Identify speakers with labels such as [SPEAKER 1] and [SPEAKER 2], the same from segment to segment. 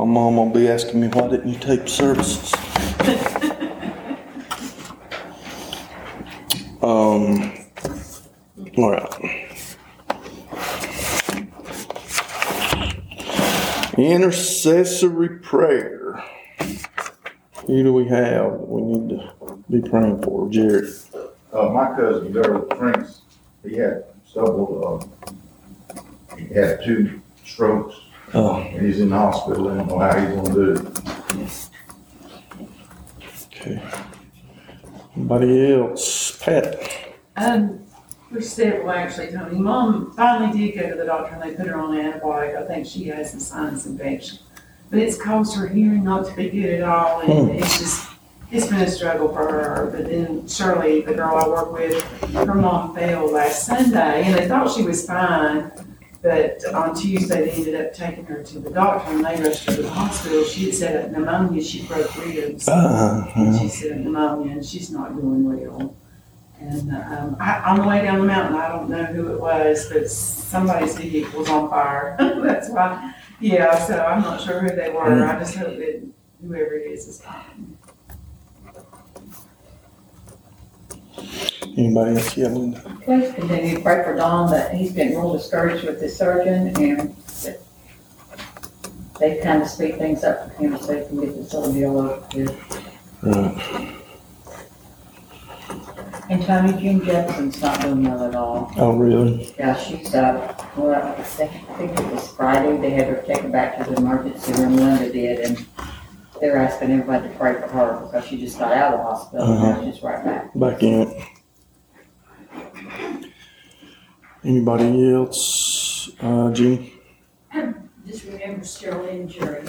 [SPEAKER 1] My mom will be asking me, why didn't you tape services? um, all right. Intercessory prayer. Who do we have that we need to be praying for? Jared.
[SPEAKER 2] Uh, my cousin Gerald Franks, he had several, uh, he had two strokes,
[SPEAKER 1] Oh,
[SPEAKER 2] he's in the hospital, I don't know how he's gonna do it.
[SPEAKER 1] okay. Anybody else? Pat.
[SPEAKER 3] Um, there's several actually, Tony. Mom finally did go to the doctor and they put her on antibiotic. I think she has a sinus infection. But it's caused her hearing not to be good at all and
[SPEAKER 1] Hmm.
[SPEAKER 3] it's just, it's been a struggle for her. But then Shirley, the girl I work with, her mom fell last Sunday and they thought she was fine. But on Tuesday, they ended up taking her to the doctor and they rushed her to the hospital. She had said pneumonia, she broke ribs.
[SPEAKER 1] Uh,
[SPEAKER 3] And she said pneumonia and she's not doing well. And um, I, on the way down the mountain, I don't know who it was, but somebody's vehicle was on fire. That's why, yeah, so I'm not sure who they were. I just hope that whoever it is is fine.
[SPEAKER 1] Anybody else? Yeah, Linda.
[SPEAKER 4] Please continue to pray for Don, that he's getting real discouraged with his surgeon and that they kind of speed things up for him so he can get this ordeal over with.
[SPEAKER 1] Right.
[SPEAKER 4] And Tony, Jim Jefferson's not doing well at all.
[SPEAKER 1] Oh, really?
[SPEAKER 4] Yeah, she's, uh, well, I think, it was Friday, they had her taken back to the emergency room, Linda did, and they're asking everybody to pray for her because she just got out of the hospital and now she's right back.
[SPEAKER 1] Back in. Anybody else? Uh, Jeannie?
[SPEAKER 5] Just remember Sterling and Jerry.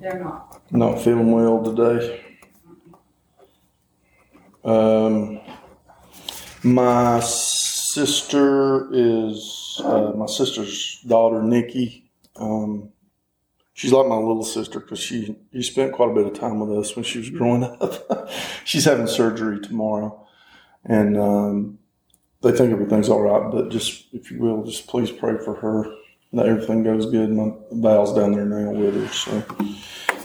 [SPEAKER 5] They're not.
[SPEAKER 1] Not feeling well today. Um, my sister is uh, my sister's daughter, Nikki. Um, she's like my little sister because she she spent quite a bit of time with us when she was growing up. she's having surgery tomorrow, and um, they think everything's all right. But just if you will, just please pray for her that everything goes good. My Val's down there now with her, so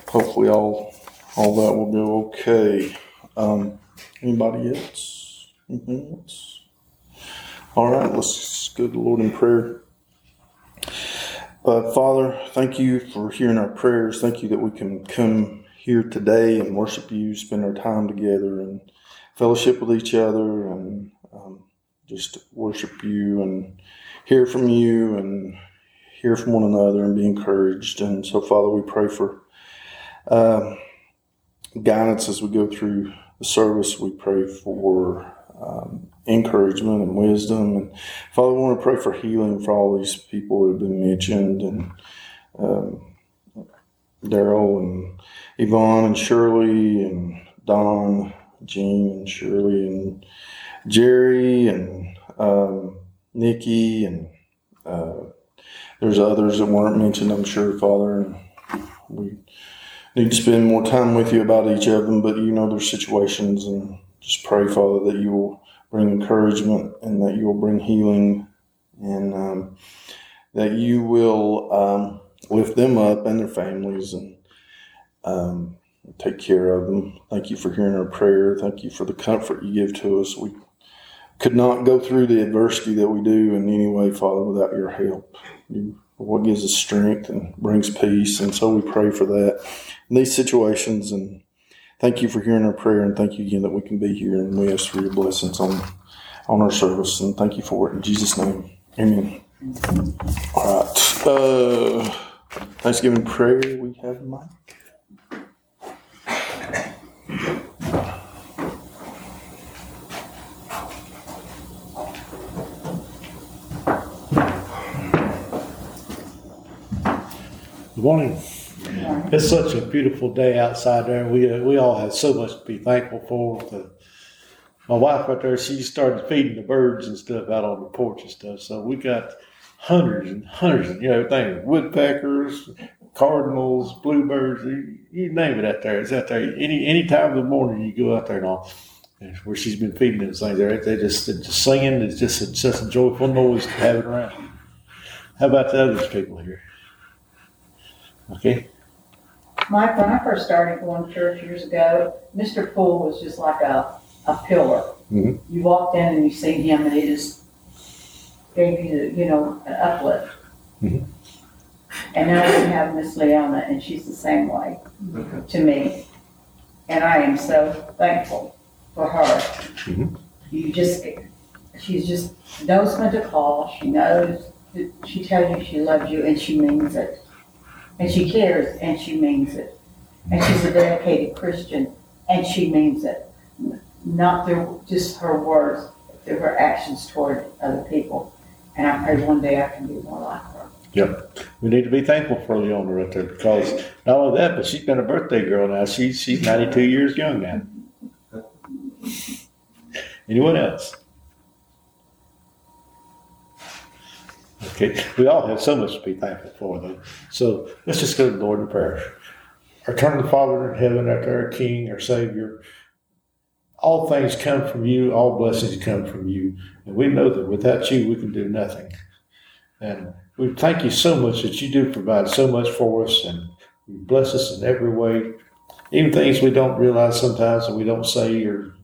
[SPEAKER 1] hopefully all all that will go okay. Um, anybody else? Anything else? All right, let's go to the Lord in prayer. Uh, Father, thank you for hearing our prayers. Thank you that we can come here today and worship you, spend our time together, and fellowship with each other, and um, just worship you and hear from you and hear from one another and be encouraged. And so, Father, we pray for um, guidance as we go through the service. We pray for um, encouragement and wisdom. And Father, we want to pray for healing for all these people that have been mentioned and um, Daryl and Yvonne and Shirley and Don, Jean and Shirley and Jerry and um, Nikki and uh, there's others that weren't mentioned, I'm sure, Father. We need to spend more time with you about each of them, but you know their situations and just pray, Father, that you will bring encouragement and that you will bring healing and um, that you will um, lift them up and their families and um, take care of them. Thank you for hearing our prayer. Thank you for the comfort you give to us. We could not go through the adversity that we do in any way, Father, without your help. You what gives us strength and brings peace, and so we pray for that in these situations. And thank you for hearing our prayer, and thank you again that we can be here. And we ask for your blessings on on our service, and thank you for it in Jesus' name. Amen. All right. Uh, Thanksgiving prayer. We have Mike.
[SPEAKER 6] Good morning. It's such a beautiful day outside there. We uh, we all have so much to be thankful for. The, my wife right there, she started feeding the birds and stuff out on the porch and stuff. So we got hundreds and hundreds of you know things, woodpeckers, cardinals, bluebirds, you, you name it out there. It's out there any any time of the morning. You go out there and all. Where she's been feeding them things, they they just they're just singing. It's just it's just a joyful noise to have it around. How about the other people here? Okay.
[SPEAKER 4] Mike, when I first started going to church years ago, Mr. Poole was just like a, a pillar.
[SPEAKER 1] Mhm.
[SPEAKER 4] You walked in and you see him and he just gave you, the, you know, an uplift.
[SPEAKER 1] Mhm.
[SPEAKER 4] And now we have Miss Leona and she's the same way to me. And I am so thankful for her.
[SPEAKER 1] Mhm.
[SPEAKER 4] You just, she's just knows when to call. She knows, that she tells you she loves you and she means it. And she cares and she means it. And she's a dedicated Christian and she means it. Not through just her words, but through her actions toward other people. And I pray one day I can be more like her. Yep.
[SPEAKER 6] We need to be thankful for Leona right there because not only that, but she's been a birthday girl now. She's she's 92 years young now. Anyone else? Okay, we all have so much to be thankful for, though. So let's just go to the Lord in prayer. Our eternal Father in heaven, our our King, our Savior, all things come from you, all blessings come from you. And we know that without you, we can do nothing. And we thank you so much that you do provide so much for us and you bless us in every way, even things we don't realize sometimes and we don't say or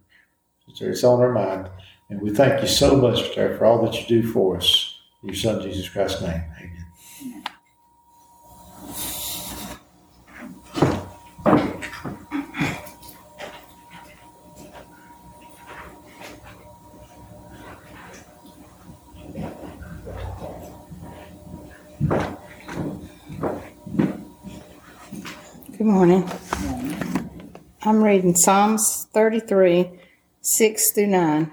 [SPEAKER 6] it's on our mind. And we thank you so much for all that you do for us. In your son Jesus Christ's name. Amen.
[SPEAKER 7] Good morning. I'm reading Psalms 33, 6 through 9.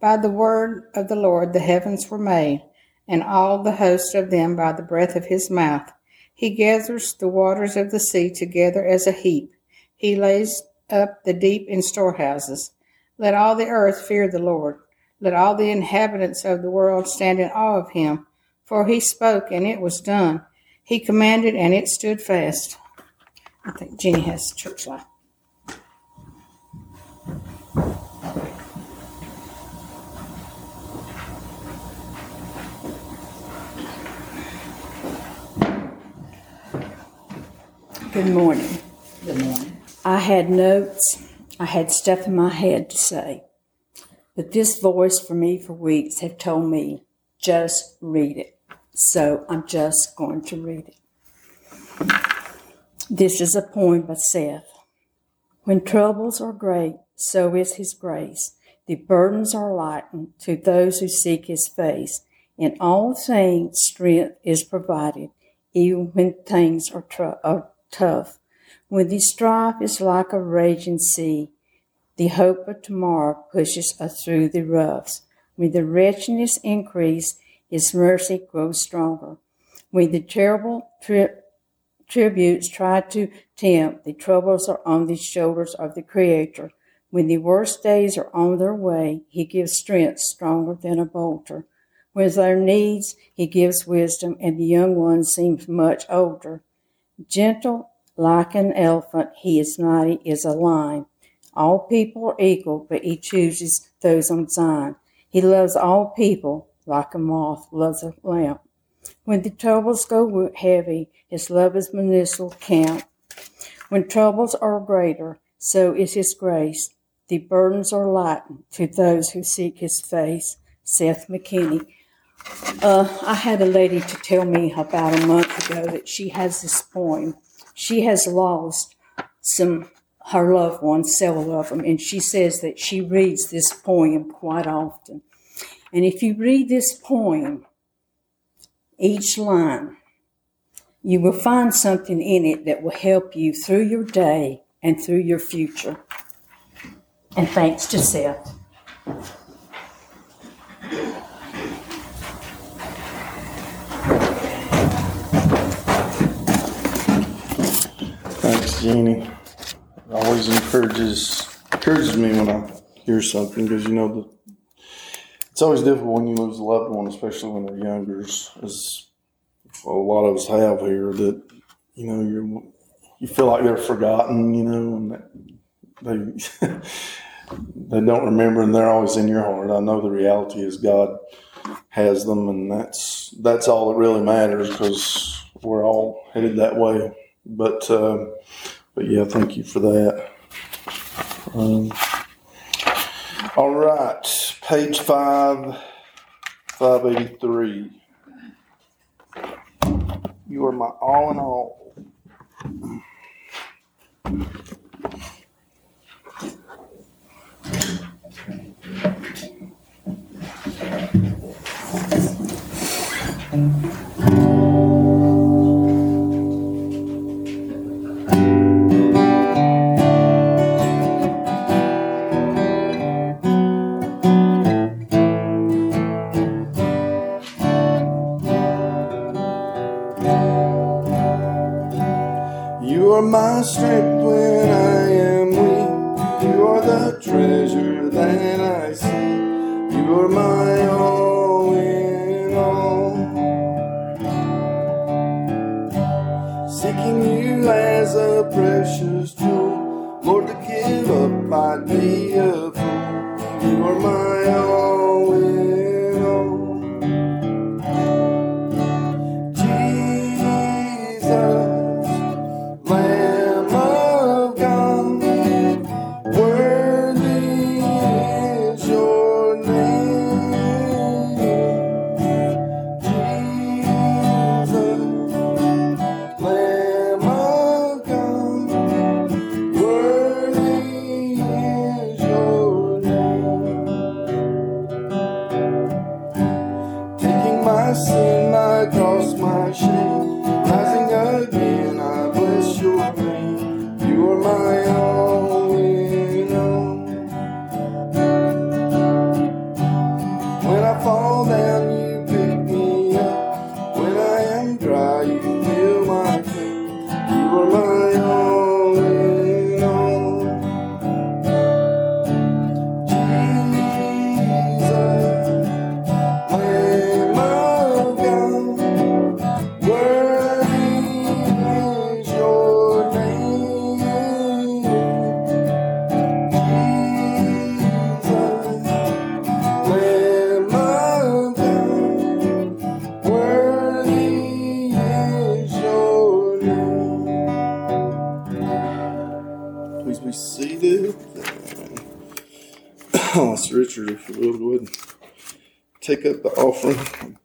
[SPEAKER 7] By the word of the Lord the heavens were made, and all the host of them by the breath of his mouth. He gathers the waters of the sea together as a heap. He lays up the deep in storehouses. Let all the earth fear the Lord. Let all the inhabitants of the world stand in awe of him. For he spoke, and it was done. He commanded, and it stood fast. I think Jenny has church life. Good morning.
[SPEAKER 4] Good morning.
[SPEAKER 7] I had notes, I had stuff in my head to say, but this voice for me for weeks have told me just read it. So I'm just going to read it. This is a poem by Seth. When troubles are great, so is his grace. The burdens are lightened to those who seek his face. In all things, strength is provided, even when things are, tr- are tough. When the strife is like a raging sea, the hope of tomorrow pushes us through the roughs. When the wretchedness increase, his mercy grows stronger. When the terrible tri- tributes try to tempt, the troubles are on the shoulders of the Creator. When the worst days are on their way, he gives strength stronger than a bolter. With their needs, he gives wisdom, and the young one seems much older. Gentle like an elephant, he is mighty as a lion. All people are equal, but he chooses those on Zion. He loves all people like a moth loves a lamp. When the troubles go heavy, his love is municipal count. When troubles are greater, so is his grace. The burdens are lightened to those who seek his face. Seth McKinney. Uh, I had a lady to tell me about a month ago that she has this poem. She has lost some her loved ones, several of them, and she says that she reads this poem quite often. And if you read this poem, each line, you will find something in it that will help you through your day and through your future. And thanks to Seth.
[SPEAKER 1] It always encourages encourages me when I hear something because you know the it's always difficult when you lose a loved one, especially when they're younger, as a lot of us have here. That you know you you feel like they're forgotten, you know, and they they don't remember, and they're always in your heart. I know the reality is God has them, and that's that's all that really matters because we're all headed that way. But um, but yeah, thank you for that. Um, all right, page five, five eighty three. You are my all in all. Mm-hmm. seeking you as a precious jewel. Lord, to give up, I'd be a fool. You are my all. take up the offering.